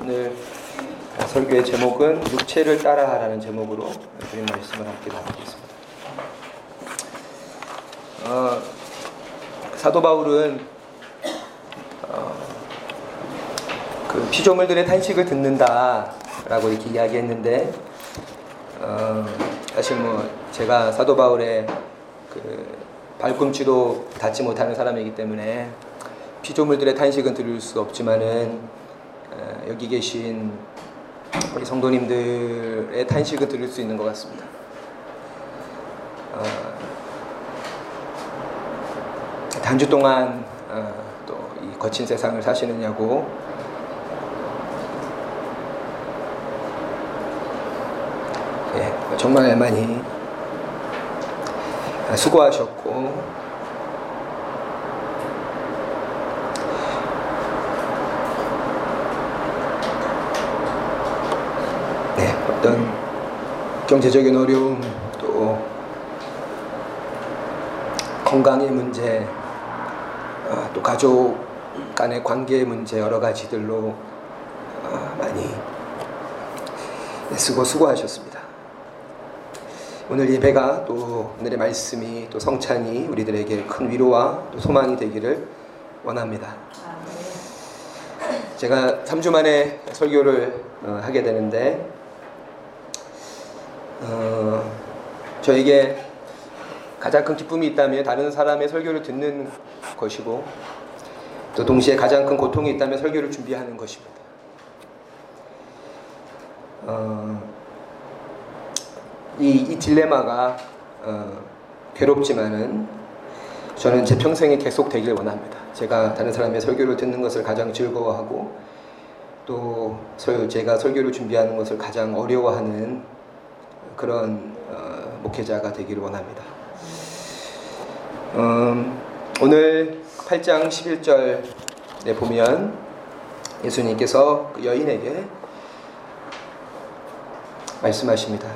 오늘 설교의 제목은 육체를 따라하라는 제목으로 드린 말씀을 함께 나누겠습니다. 어, 사도 바울은 어, 그 피조물들의 탄식을 듣는다라고 이렇게 이야기했는데 어, 사실 뭐 제가 사도 바울의 그 발꿈치도 닿지 못하는 사람이기 때문에 피조물들의 탄식은 들을 수 없지만은 어, 여기 계신 우리 성도님들의 탄식을 들을 수 있는 것 같습니다. 어, 단주 동안 어, 또이 거친 세상을 사시느냐고 예, 정말 많이 수고하셨고 네, 어떤 경제적인 어려움 또 건강의 문제 어, 또 가족 간의 관계의 문제 여러 가지들로 어, 많이 수고 수고하셨습니다. 오늘 예배가 또 오늘의 말씀이 또 성찬이 우리들에게 큰 위로와 또 소망이 되기를 원합니다. 제가 3주 만에 설교를 어, 하게 되는데 어, 저에게 가장 큰 기쁨이 있다면 다른 사람의 설교를 듣는 것이고 또 동시에 가장 큰 고통이 있다면 설교를 준비하는 것입니다. 어, 이, 이 딜레마가 어, 괴롭지만은 저는 제 평생에 계속 되길 원합니다. 제가 다른 사람의 설교를 듣는 것을 가장 즐거워하고 또 제가 설교를 준비하는 것을 가장 어려워하는 그런 어, 목회자가 되기를 원합니다. 음, 오늘 8장 11절에 보면 예수님께서 그 여인에게 말씀하십니다.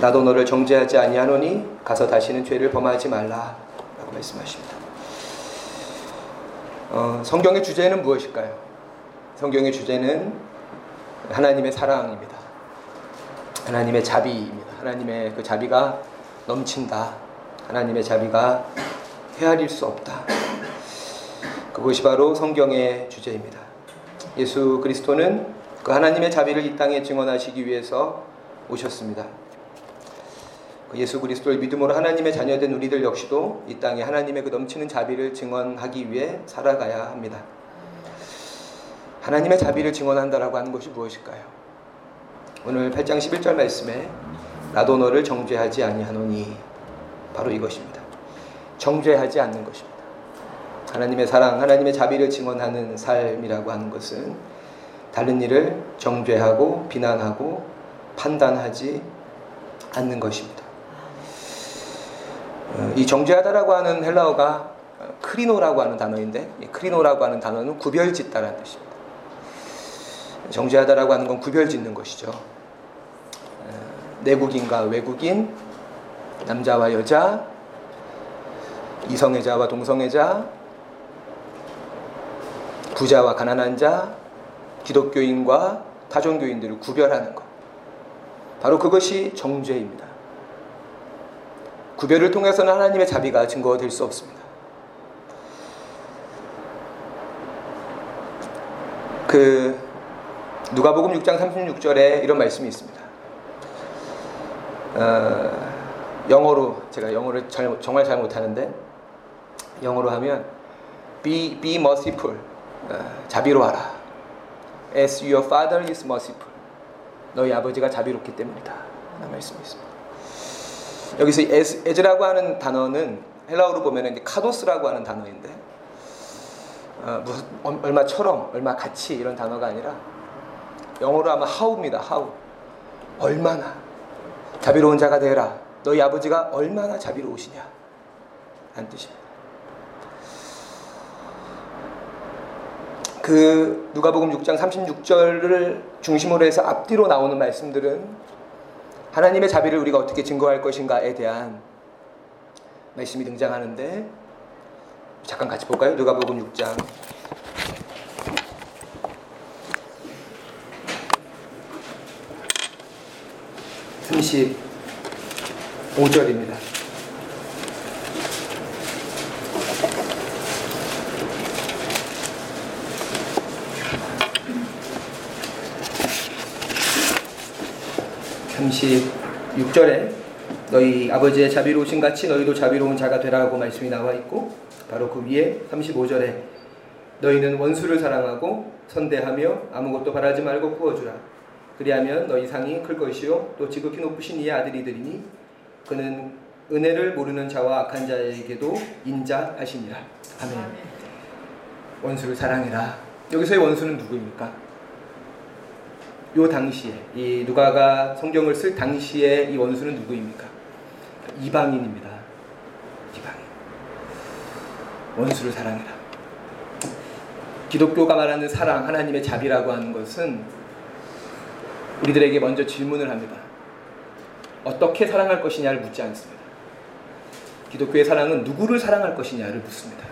나도 너를 정죄하지 아니하노니 가서 다시는 죄를 범하지 말라라고 말씀하십니다. 어, 성경의 주제는 무엇일까요? 성경의 주제는 하나님의 사랑입니다. 하나님의 자비입니다. 하나님의 그 자비가 넘친다. 하나님의 자비가 헤아릴 수 없다. 그것이 바로 성경의 주제입니다. 예수 그리스도는 그 하나님의 자비를 이 땅에 증언하시기 위해서 오셨습니다. 그 예수 그리스도를 믿음으로 하나님의 자녀된 우리들 역시도 이 땅에 하나님의 그 넘치는 자비를 증언하기 위해 살아가야 합니다. 하나님의 자비를 증언한다라고 하는 것이 무엇일까요? 오늘 8장 11절 말씀에 나도 너를 정죄하지 아니하노니 바로 이것입니다. 정죄하지 않는 것입니다. 하나님의 사랑, 하나님의 자비를 증언하는 삶이라고 하는 것은 다른 일을 정죄하고 비난하고 판단하지 않는 것입니다. 어, 이 정죄하다라고 하는 헬라어가 크리노라고 하는 단어인데 크리노라고 하는 단어는 구별짓다라는 뜻입니다. 정죄하다라고 하는 건 구별짓는 것이죠. 어, 내국인과 외국인, 남자와 여자, 이성애자와 동성애자, 부자와 가난한 자, 기독교인과 타종교인들을 구별하는 것. 바로 그것이 정죄입니다. 구별을 통해서는 하나님의 자비가 증거될 수 없습니다. 그 누가복음 6장 36절에 이런 말씀이 있습니다. 어, 영어로 제가 영어를 잘, 정말 잘 못하는데 영어로 하면 be be merciful 어, 자비로하라 as your father is merciful 너희 아버지가 자비롭기 때문이다 라는 말씀이 있습니다. 여기서 as, as라고 하는 단어는 헬라어로 보면 카도스라고 하는 단어인데 어, 무슨, 얼마처럼 얼마 같이 이런 단어가 아니라 영어로 하면 how입니다. how 얼마나 자비로운 자가 되라 너희 아버지가 얼마나 자비로우시냐 라는 뜻입니다. 그 누가복음 6장 36절을 중심으로 해서 앞뒤로 나오는 말씀들은 하나님의 자비를 우리가 어떻게 증거할 것인가에 대한 말씀이 등장하는데 잠깐 같이 볼까요? 누가복음 6장 35절입니다. (36절에) 너희 아버지의 자비로우신 같이 너희도 자비로운 자가 되라고 말씀이 나와 있고 바로 그 위에 35절에 너희는 원수를 사랑하고 선대하며 아무것도 바라지 말고 구워주라 그리하면 너희 상이 클 것이요 또 지극히 높으신 이의 아들이 되리니 그는 은혜를 모르는 자와 악한 자에게도 인자하시니라 아멘 원수를 사랑해라 여기서의 원수는 누구입니까? 요 당시에 이 누가가 성경을 쓸 당시에 이 원수는 누구입니까? 이방인입니다. 이방인. 원수를 사랑해라. 기독교가 말하는 사랑, 하나님의 자비라고 하는 것은 우리들에게 먼저 질문을 합니다. 어떻게 사랑할 것이냐를 묻지 않습니다. 기독교의 사랑은 누구를 사랑할 것이냐를 묻습니다.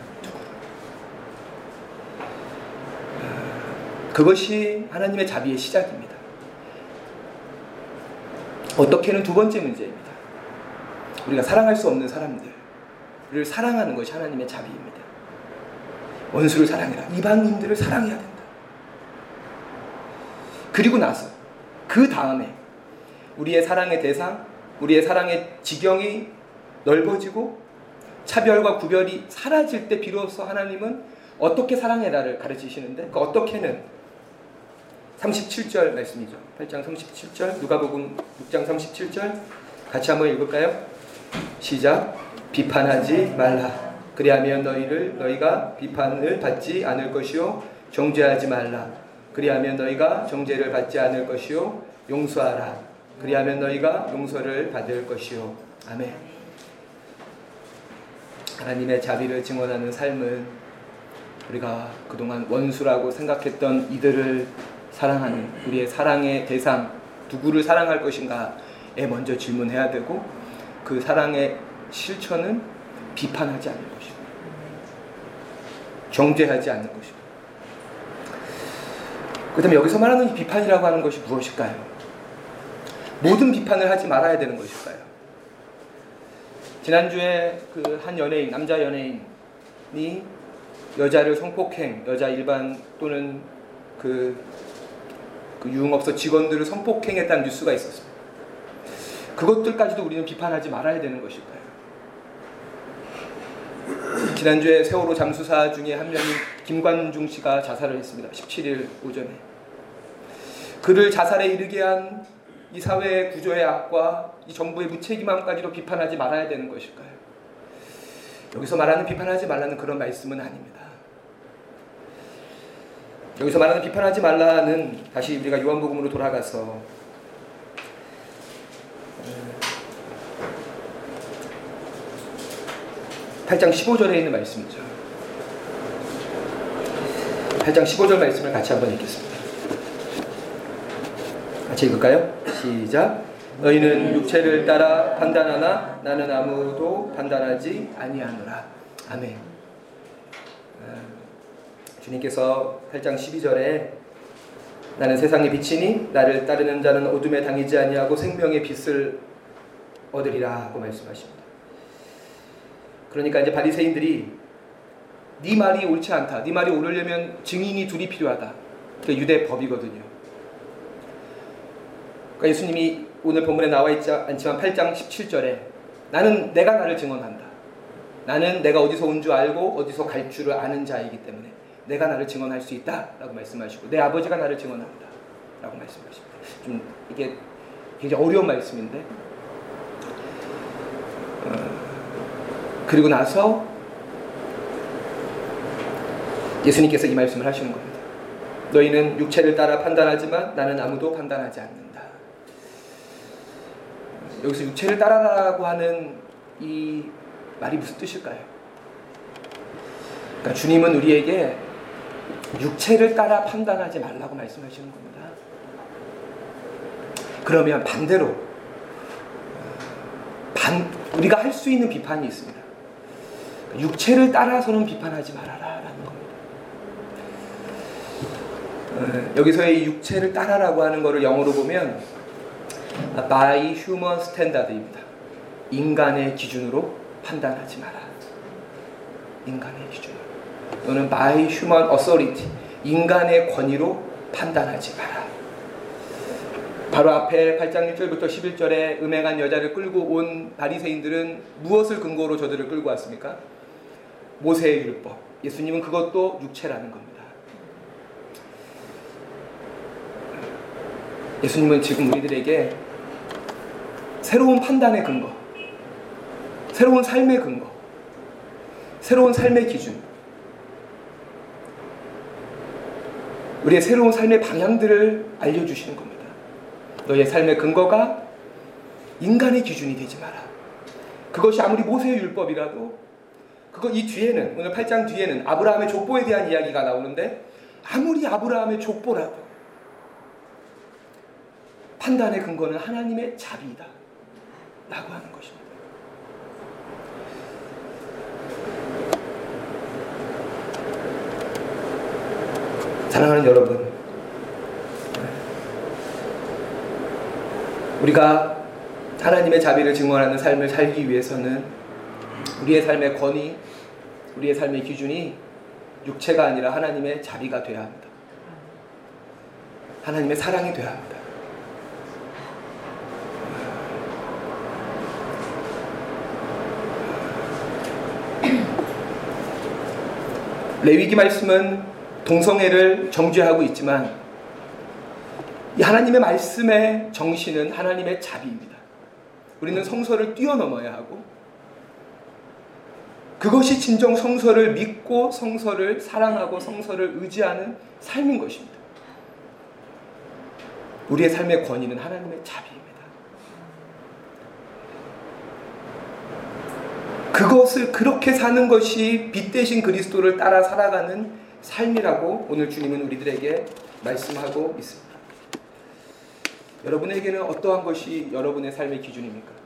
그것이 하나님의 자비의 시작입니다. 어떻게는 두 번째 문제입니다. 우리가 사랑할 수 없는 사람들을 사랑하는 것이 하나님의 자비입니다. 원수를 사랑해라. 이방인들을 사랑해야 된다. 그리고 나서 그 다음에 우리의 사랑의 대상, 우리의 사랑의 지경이 넓어지고 차별과 구별이 사라질 때 비로소 하나님은 어떻게 사랑해라를 가르치시는데 그 어떻게는 37절 말씀이죠. 8장 37절 누가복음 6장 37절 같이 한번 읽을까요? 시작. 비판하지 말라. 그리하면 너희를 너희가 비판을 받지 않을 것이요 정죄하지 말라. 그리하면 너희가 정죄를 받지 않을 것이요 용서하라. 그리하면 너희가 용서를 받을 것이요. 아멘. 하나님의 자비를 증언하는 삶은 우리가 그동안 원수라고 생각했던 이들을 사랑하는 우리의 사랑의 대상 누구를 사랑할 것인가에 먼저 질문해야 되고 그 사랑의 실천은 비판하지 않는 것이고 정죄하지 않는 것이고 그 다음에 여기서 말하는 비판이라고 하는 것이 무엇일까요? 모든 비판을 하지 말아야 되는 것일까요? 지난주에 그 한 연예인, 남자 연예인이 여자를 성폭행, 여자 일반 또는 그, 그 유흥업소 직원들을 성폭행했다는 뉴스가 있었습니다. 그것들까지도 우리는 비판하지 말아야 되는 것일까요? 지난주에 세월호 잠수사 중에 한 명인 김관중 씨가 자살을 했습니다. 17일 오전에. 그를 자살에 이르게 한 이 사회의 구조의 악과 이 정부의 무책임함까지도 비판하지 말아야 되는 것일까요? 여기서 말하는 비판하지 말라는 그런 말씀은 아닙니다. 여기서 말하는 비판하지 말라는 다시 우리가 요한복음으로 돌아가서 8장 15절에 있는 말씀이죠. 8장 15절 말씀을 같이 한번 읽겠습니다. 같이 읽을까요? 시작. 너희는 육체를 따라 판단하나 나는 아무도 판단하지 아니하노라. 아멘. 아, 주님께서 8장 12절에 나는 세상의 빛이니 나를 따르는 자는 어둠에 당이지 아니하고 생명의 빛을 얻으리라고 말씀하십니다. 그러니까 이제 바리새인들이 네 말이 옳지 않다. 네 말이 옳으려면 증인이 둘이 필요하다. 그 유대 법이거든요. 그러니까 예수님이 오늘 본문에 나와 있지 않지만 8장 17절에 나는 내가 나를 증언한다. 나는 내가 어디서 온 줄 알고 어디서 갈 줄을 아는 자이기 때문에 내가 나를 증언할 수 있다라고 말씀하시고 내 아버지가 나를 증언한다라고 말씀하십니다. 좀 이게 굉장히 어려운 말씀인데 어, 그리고 나서 예수님께서 이 말씀을 하시는 겁니다. 너희는 육체를 따라 판단하지만 나는 아무도 판단하지 않는다. 여기서 육체를 따라라고 하는 이 말이 무슨 뜻일까요? 그러니까 주님은 우리에게 육체를 따라 판단하지 말라고 말씀하시는 겁니다. 그러면 반대로 반, 우리가 할 수 있는 비판이 있습니다. 육체를 따라서는 비판하지 말아라라는 겁니다. 어, 여기서의 육체를 따라라고 하는 것을 영어로 보면 by human standard입니다. 인간의 기준으로 판단하지 마라. 인간의 기준. 또는 by human authority. 인간의 권위로 판단하지 마라. 바로 앞에 8장 1절부터 11절에 음행한 여자를 끌고 온 바리새인들은 무엇을 근거로 저들을 끌고 왔습니까? 모세의 율법. 예수님은 그것도 육체라는 겁니다. 예수님은 지금 우리들에게 새로운 판단의 근거, 새로운 삶의 근거, 새로운 삶의 기준, 우리의 새로운 삶의 방향들을 알려주시는 겁니다. 너의 삶의 근거가 인간의 기준이 되지 마라. 그것이 아무리 모세의 율법이라도 그거 이 뒤에는 오늘 8장 뒤에는 아브라함의 족보에 대한 이야기가 나오는데 아무리 아브라함의 족보라도 판단의 근거는 하나님의 자비이다. 라고 하는 것입니다. 사랑하는 여러분, 우리가 하나님의 자비를 증언하는 삶을 살기 위해서는 우리의 삶의 권위, 우리의 삶의 기준이 육체가 아니라 하나님의 자비가 되어야 합니다. 하나님의 사랑이 되어야 합니다. 레위기 말씀은 동성애를 정죄하고 있지만 이 하나님의 말씀의 정신은 하나님의 자비입니다. 우리는 성서를 뛰어넘어야 하고 그것이 진정 성서를 믿고 성서를 사랑하고 성서를 의지하는 삶인 것입니다. 우리의 삶의 권위는 하나님의 자비입니다. 그것을 그렇게 사는 것이 빛 대신 그리스도를 따라 살아가는 삶이라고 오늘 주님은 우리들에게 말씀하고 있습니다. 여러분에게는 어떠한 것이 여러분의 삶의 기준입니까?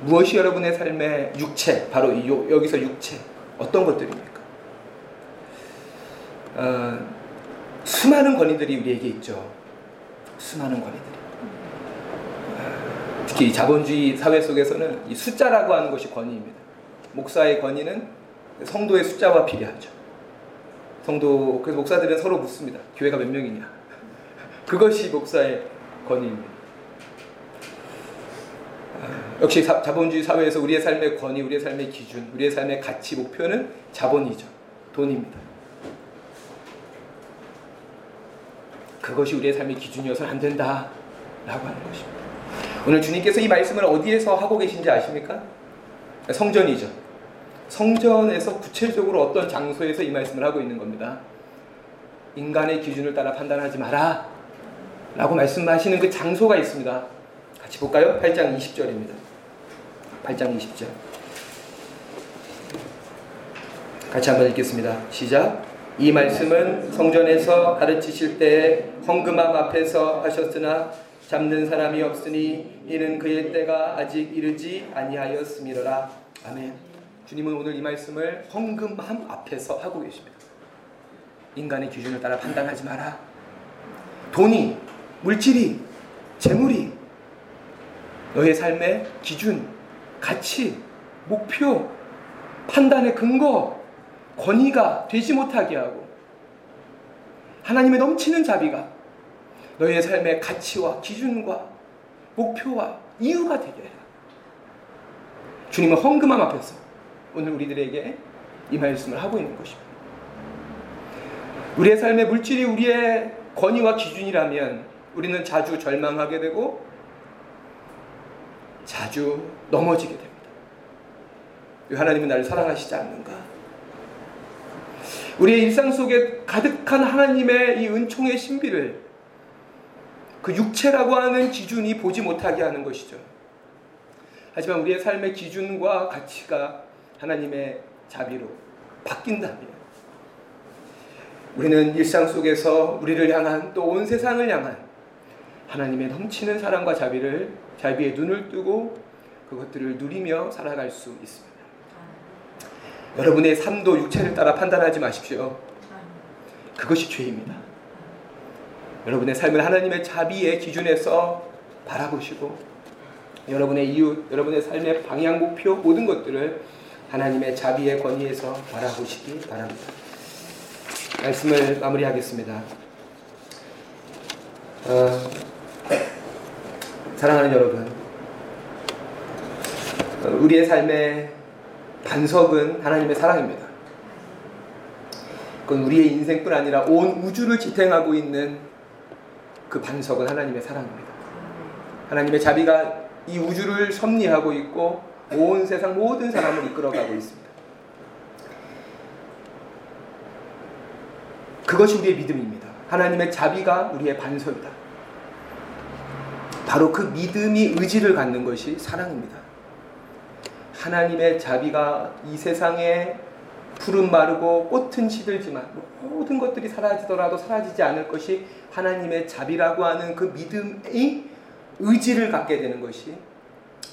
무엇이 여러분의 삶의 육체, 바로 여기서 육체, 어떤 것들입니까? 어, 수많은 권위들이 우리에게 있죠. 수많은 권위들이. 특히 자본주의 사회 속에서는 이 숫자라고 하는 것이 권위입니다. 목사의 권위는 성도의 숫자와 비례하죠. 성도 그래서 목사들은 서로 묻습니다. 교회가 몇 명이냐? 그것이 목사의 권위입니다. 역시 자본주의 사회에서 우리의 삶의 권위, 우리의 삶의 기준, 우리의 삶의 가치 목표는 자본이죠. 돈입니다. 그것이 우리의 삶의 기준이어서는 안 된다라고 하는 것입니다. 오늘 주님께서 이 말씀을 어디에서 하고 계신지 아십니까? 성전이죠. 성전에서 구체적으로 어떤 장소에서 이 말씀을 하고 있는 겁니다. 인간의 기준을 따라 판단하지 마라. 라고 말씀하시는 그 장소가 있습니다. 같이 볼까요? 8장 20절입니다. 8장 20절. 같이 한번 읽겠습니다. 시작. 이 말씀은 성전에서 가르치실 때 헌금함 앞에서 하셨으나 잡는 사람이 없으니 이는 그의 때가 아직 이르지 아니하였음이로라. 아멘. 주님은 오늘 이 말씀을 헌금함 앞에서 하고 계십니다. 인간의 기준을 따라 판단하지 마라. 돈이, 물질이, 재물이 너의 삶의 기준, 가치, 목표, 판단의 근거, 권위가 되지 못하게 하고 하나님의 넘치는 자비가 너의 삶의 가치와 기준과 목표와 이유가 되게 해라. 주님은 헌금함 앞에서 오늘 우리들에게 이 말씀을 하고 있는 것입니다. 우리의 삶의 물질이 우리의 권위와 기준이라면 우리는 자주 절망하게 되고 자주 넘어지게 됩니다. 하나님은 나를 사랑하시지 않는가? 우리의 일상 속에 가득한 하나님의 이 은총의 신비를 그 육체라고 하는 기준이 보지 못하게 하는 것이죠. 하지만 우리의 삶의 기준과 가치가 하나님의 자비로 바뀐다면 우리는 일상 속에서 우리를 향한 또 온 세상을 향한 하나님의 넘치는 사랑과 자비를 자비의 눈을 뜨고 그것들을 누리며 살아갈 수 있습니다. 여러분의 삶도 육체를 따라 판단하지 마십시오. 그것이 죄입니다. 여러분의 삶을 하나님의 자비의 기준에서 바라보시고 여러분의 이웃, 여러분의 삶의 방향, 목표 모든 것들을 하나님의 자비의 권위에서 바라보시기 바랍니다. 말씀을 마무리하겠습니다. 어, 사랑하는 여러분, 어, 우리의 삶의 반석은 하나님의 사랑입니다. 그건 우리의 인생뿐 아니라 온 우주를 지탱하고 있는 그 반석은 하나님의 사랑입니다. 하나님의 자비가 이 우주를 섭리하고 있고 온 세상 모든 사람을 이끌어가고 있습니다. 그것이 우리의 믿음입니다. 하나님의 자비가 우리의 반석이다. 바로 그 믿음이 의지를 갖는 것이 사랑입니다. 하나님의 자비가 이 세상에 푸른 마르고 꽃은 시들지만 모든 것들이 사라지더라도 사라지지 않을 것이 하나님의 자비라고 하는 그 믿음이 의지를 갖게 되는 것이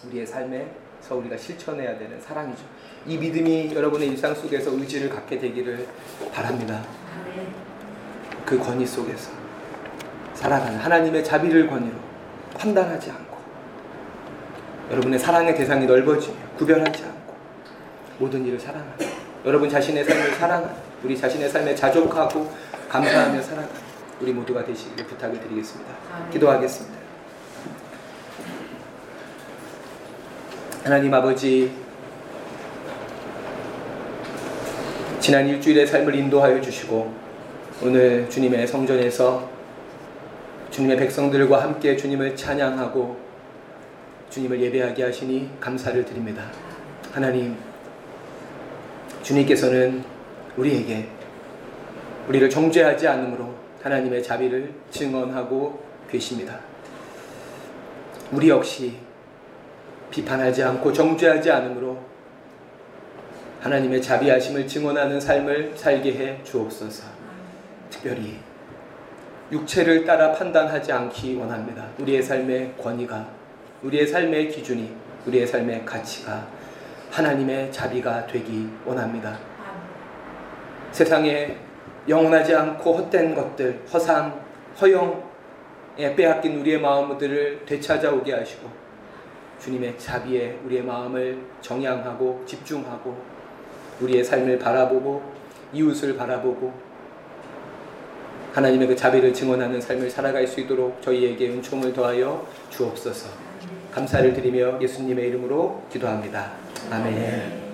우리의 삶에서 우리가 실천해야 되는 사랑이죠. 이 믿음이 여러분의 일상 속에서 의지를 갖게 되기를 바랍니다. 그 권위 속에서 살아가는 하나님의 자비를 권위로 판단하지 않고 여러분의 사랑의 대상이 넓어지며 구별하지 않고 모든 일을 사랑하는 여러분 자신의 삶을 사랑하는 우리 자신의 삶에 자족하고 감사하며 살아가는 우리 모두가 되시기를 부탁을 드리겠습니다. 기도하겠습니다. 하나님 아버지 지난 일주일의 삶을 인도하여 주시고 오늘 주님의 성전에서 주님의 백성들과 함께 주님을 찬양하고 주님을 예배하게 하시니 감사를 드립니다. 하나님 주님께서는 우리에게 우리를 정죄하지 않으므로 하나님의 자비를 증언하고 계십니다. 우리 역시 비판하지 않고 정죄하지 않으므로 하나님의 자비하심을 증언하는 삶을 살게 해 주옵소서. 특별히 육체를 따라 판단하지 않기 원합니다. 우리의 삶의 권위가, 우리의 삶의 기준이, 우리의 삶의 가치가 하나님의 자비가 되기 원합니다. 세상에 영원하지 않고 헛된 것들, 허상, 허영에 빼앗긴 우리의 마음들을 되찾아오게 하시고 주님의 자비에 우리의 마음을 정향하고 집중하고 우리의 삶을 바라보고 이웃을 바라보고 하나님의 그 자비를 증언하는 삶을 살아갈 수 있도록 저희에게 은총을 더하여 주옵소서. 감사를 드리며 예수님의 이름으로 기도합니다. 아멘.